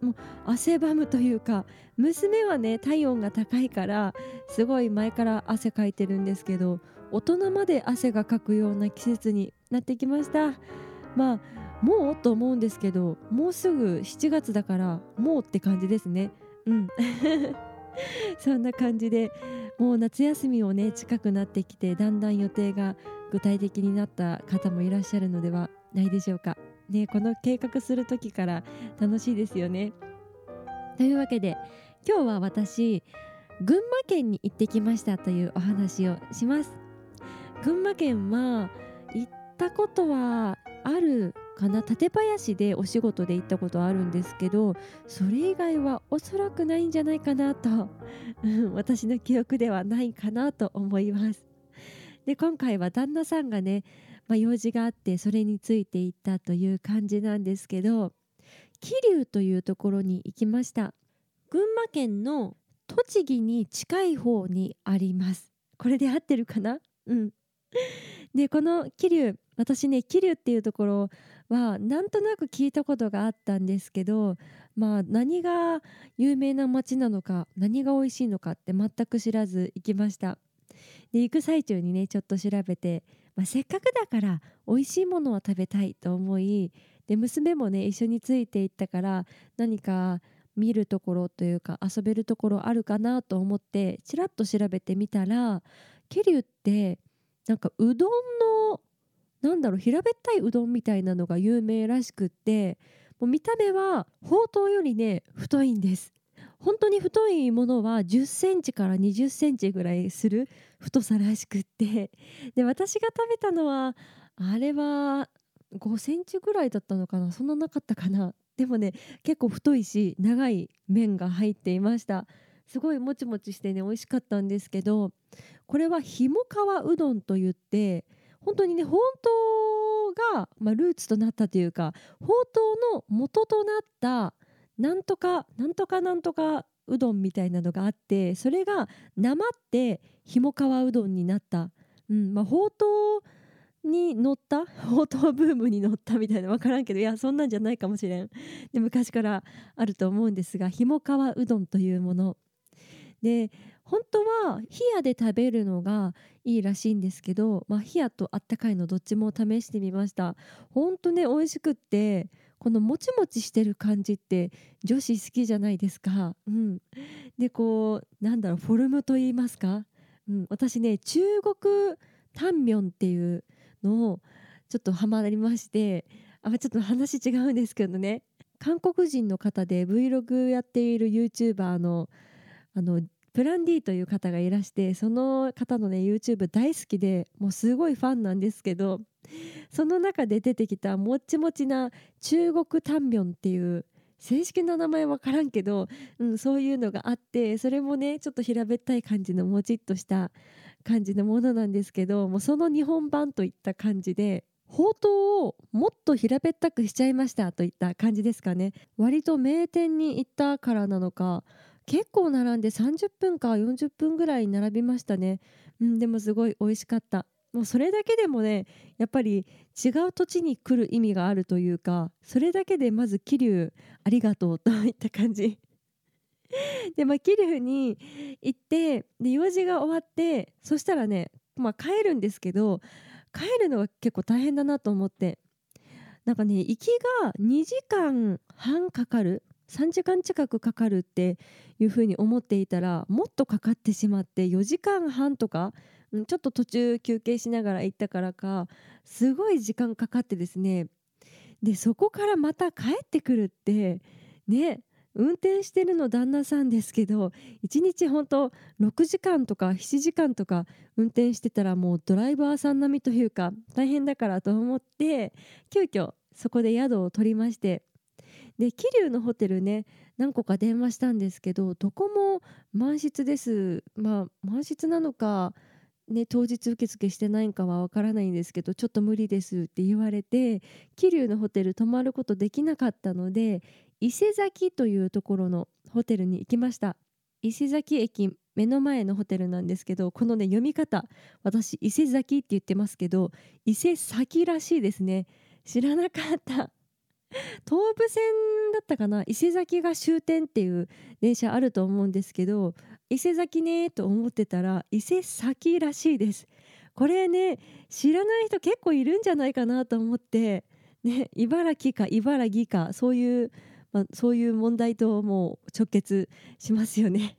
もう汗ばむというか娘はね体温が高いからすごい前から汗かいてるんですけど大人まで汗がかくような季節になってきました。まあもうと思うんですけどもうすぐ7月だからもうって感じですね。うん。そんな感じでもう夏休みをね近くなってきてだんだん予定が具体的になった方もいらっしゃるのではないでしょうか。ねこの計画する時から楽しいですよね。というわけで今日は私群馬県に行ってきましたというお話をします。群馬県は行ったことはあるかな？館林でお仕事で行ったことあるんですけどそれ以外はおそらくないんじゃないかなと、うん、私の記憶ではないかなと思います。で今回は旦那さんがねまあ、用事があってそれについていったという感じなんですけど桐生というところに行きました。群馬県の栃木に近い方にあります。これで合ってるかな？うん。でこの桐生私ね桐生っていうところはなんとなく聞いたことがあったんですけどまあ何が有名な街なのか何が美味しいのかって全く知らず行きました。で行く最中にねちょっと調べてまあ、せっかくだから美味しいものを食べたいと思いで娘もね一緒についていったから何か見るところというか遊べるところあるかなと思ってちらっと調べてみたら桐生ってなんかうどんのなんだろう平べったいうどんみたいなのが有名らしくってもう見た目はほうとうよりね太いんです。本当に太いものは10センチから20センチぐらいする太さらしくって。で私が食べたのはあれは5センチぐらいだったのかな？そんななかったかな？でもね結構太いし長い麺が入っていました。すごいもちもちしてね美味しかったんですけどこれはひもかわうどんといって本当にね本当が、まあ、ルーツとなったというかほうとうの元となったなんとかなんとかなんとかうどんみたいなのがあってそれがなまってひもかわうどんになった、うんまあ、ほうとうに乗った？ほうとうブームに乗った？みたいな分からんけどいやそんなんじゃないかもしれん。で昔からあると思うんですがひもかわうどんというもの。で本当は冷やで食べるのがいいらしいんですけど、まあ、冷やとあったかいのどっちも試してみました。本当ね美味しくってこのもちもちしてる感じって女子好きじゃないですか。うん、でこうなんだろうフォルムと言いますか、うん、私ね中国タンミョンっていうのをちょっとハマりまして。あちょっと話違うんですけどね。韓国人の方で Vlog やっている YouTuber のあのプラン D という方がいらしてその方のね YouTube 大好きでもうすごいファンなんですけど。その中で出てきたもっちもちな中国タンミョンっていう正式な名前わからんけど、うん、そういうのがあってそれもねちょっと平べったい感じのもちっとした感じのものなんですけどもうその日本版といった感じでほうとうをもっと平べったくしちゃいましたといった感じですかね。割と名店に行ったからなのか結構並んで30分か40分ぐらい並びましたね、うん、でもすごい美味しかった。もうそれだけでもねやっぱり違う土地に来る意味があるというかそれだけでまず桐生ありがとうといった感じ。でまあ桐生に行ってで用事が終わってそしたらね、まあ、帰るんですけど帰るのが結構大変だなと思って。なんかね行きが2時間半かかる。3時間近くかかるっていうふうに思っていたらもっとかかってしまって4時間半とかちょっと途中休憩しながら行ったからかすごい時間かかってですね。でそこからまた帰ってくるってね運転してるの旦那さんですけど1日ほんと6時間とか7時間とか運転してたらもうドライバーさん並みというか大変だからと思って急遽そこで宿を取りましてで桐生のホテルね何個か電話したんですけどどこも満室です。まあ満室なのかね、当日受付してないんかはわからないんですけどちょっと無理ですって言われて桐生のホテル泊まることできなかったので伊勢崎というところのホテルに行きました。伊勢崎駅目の前のホテルなんですけどこのね読み方私伊勢崎って言ってますけど伊勢崎らしいですね。知らなかった。東武線ったかな？伊勢崎が終点っていう電車あると思うんですけど伊勢崎ねと思ってたら伊勢崎らしいです。これね知らない人結構いるんじゃないかなと思ってね茨城か茨城かそういう、まあ、そういう問題ともう直結しますよね。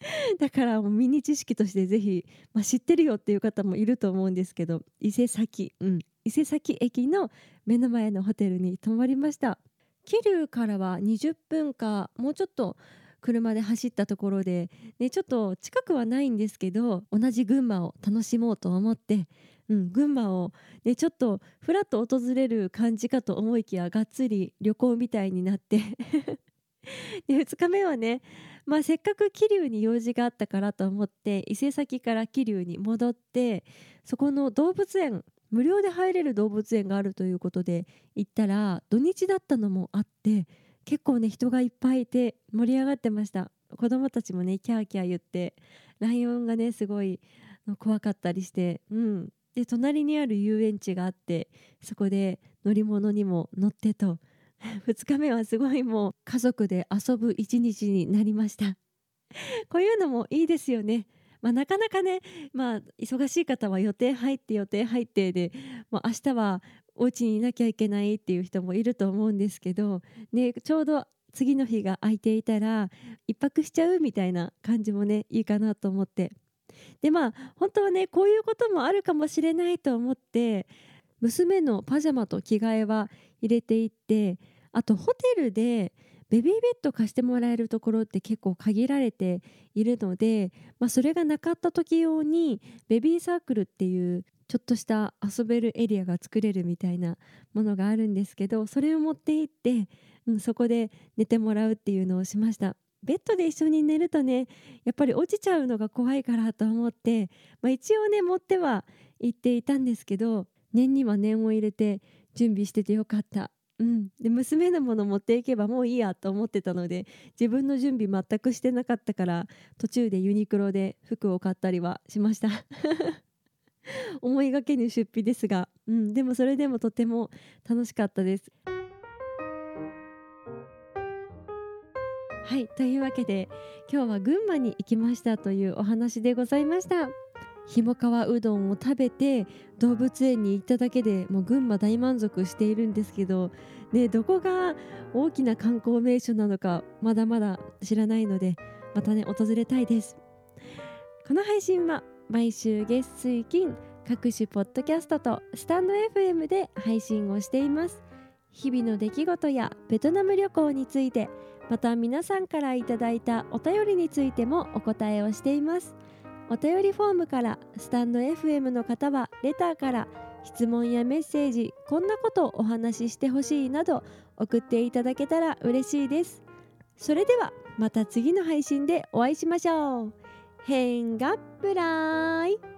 だからもうミニ知識としてぜひ、まあ、知ってるよっていう方もいると思うんですけど伊勢崎、うん、伊勢崎駅の目の前のホテルに泊まりました。桐生からは20分かもうちょっと車で走ったところで、ね、ちょっと近くはないんですけど同じ群馬を楽しもうと思って、うん、群馬を、ね、ちょっとふらっと訪れる感じかと思いきやがっつり旅行みたいになって。で2日目はね、まあ、せっかく桐生に用事があったからと思って伊勢崎から桐生に戻ってそこの動物園無料で入れる動物園があるということで行ったら土日だったのもあって結構ね人がいっぱいいて盛り上がってました。子供たちもねキャーキャー言ってライオンがねすごい怖かったりしてうん。で隣にある遊園地があってそこで乗り物にも乗ってと 2日目はすごいもう家族で遊ぶ一日になりました。こういうのもいいですよね。まあ、なかなかね、まあ、忙しい方は予定入って予定入ってで、まあ、明日はお家にいなきゃいけないっていう人もいると思うんですけど、ね、ちょうど次の日が空いていたら1泊しちゃうみたいな感じもねいいかなと思って。でまあ本当はねこういうこともあるかもしれないと思って娘のパジャマと着替えは入れていってあとホテルでベビーベッド貸してもらえるところって結構限られているので、まあ、それがなかった時用にベビーサークルっていうちょっとした遊べるエリアが作れるみたいなものがあるんですけどそれを持って行って、うん、そこで寝てもらうっていうのをしました。ベッドで一緒に寝るとねやっぱり落ちちゃうのが怖いからと思って、まあ、一応ね持っては行っていたんですけど念には念を入れて準備しててよかったうん、で娘のもの持っていけばもういいやと思ってたので自分の準備全くしてなかったから途中でユニクロで服を買ったりはしました。思いがけぬ出費ですが、うん、でもそれでもとても楽しかったです。はい。というわけで今日は群馬に行きましたというお話でございました。ひもかわうどんを食べて動物園に行っただけでもう群馬大満足しているんですけど、ね、どこが大きな観光名所なのかまだまだ知らないのでまたね訪れたいです。この配信は毎週月水金各種ポッドキャストとスタンド FM で配信をしています。日々の出来事やベトナム旅行についてまた皆さんからいただいたお便りについてもお答えをしています。お便りフォームからスタンド FM の方はレターから質問やメッセージこんなことをお話ししてほしいなど送っていただけたら嬉しいです。それではまた次の配信でお会いしましょう。変がプライ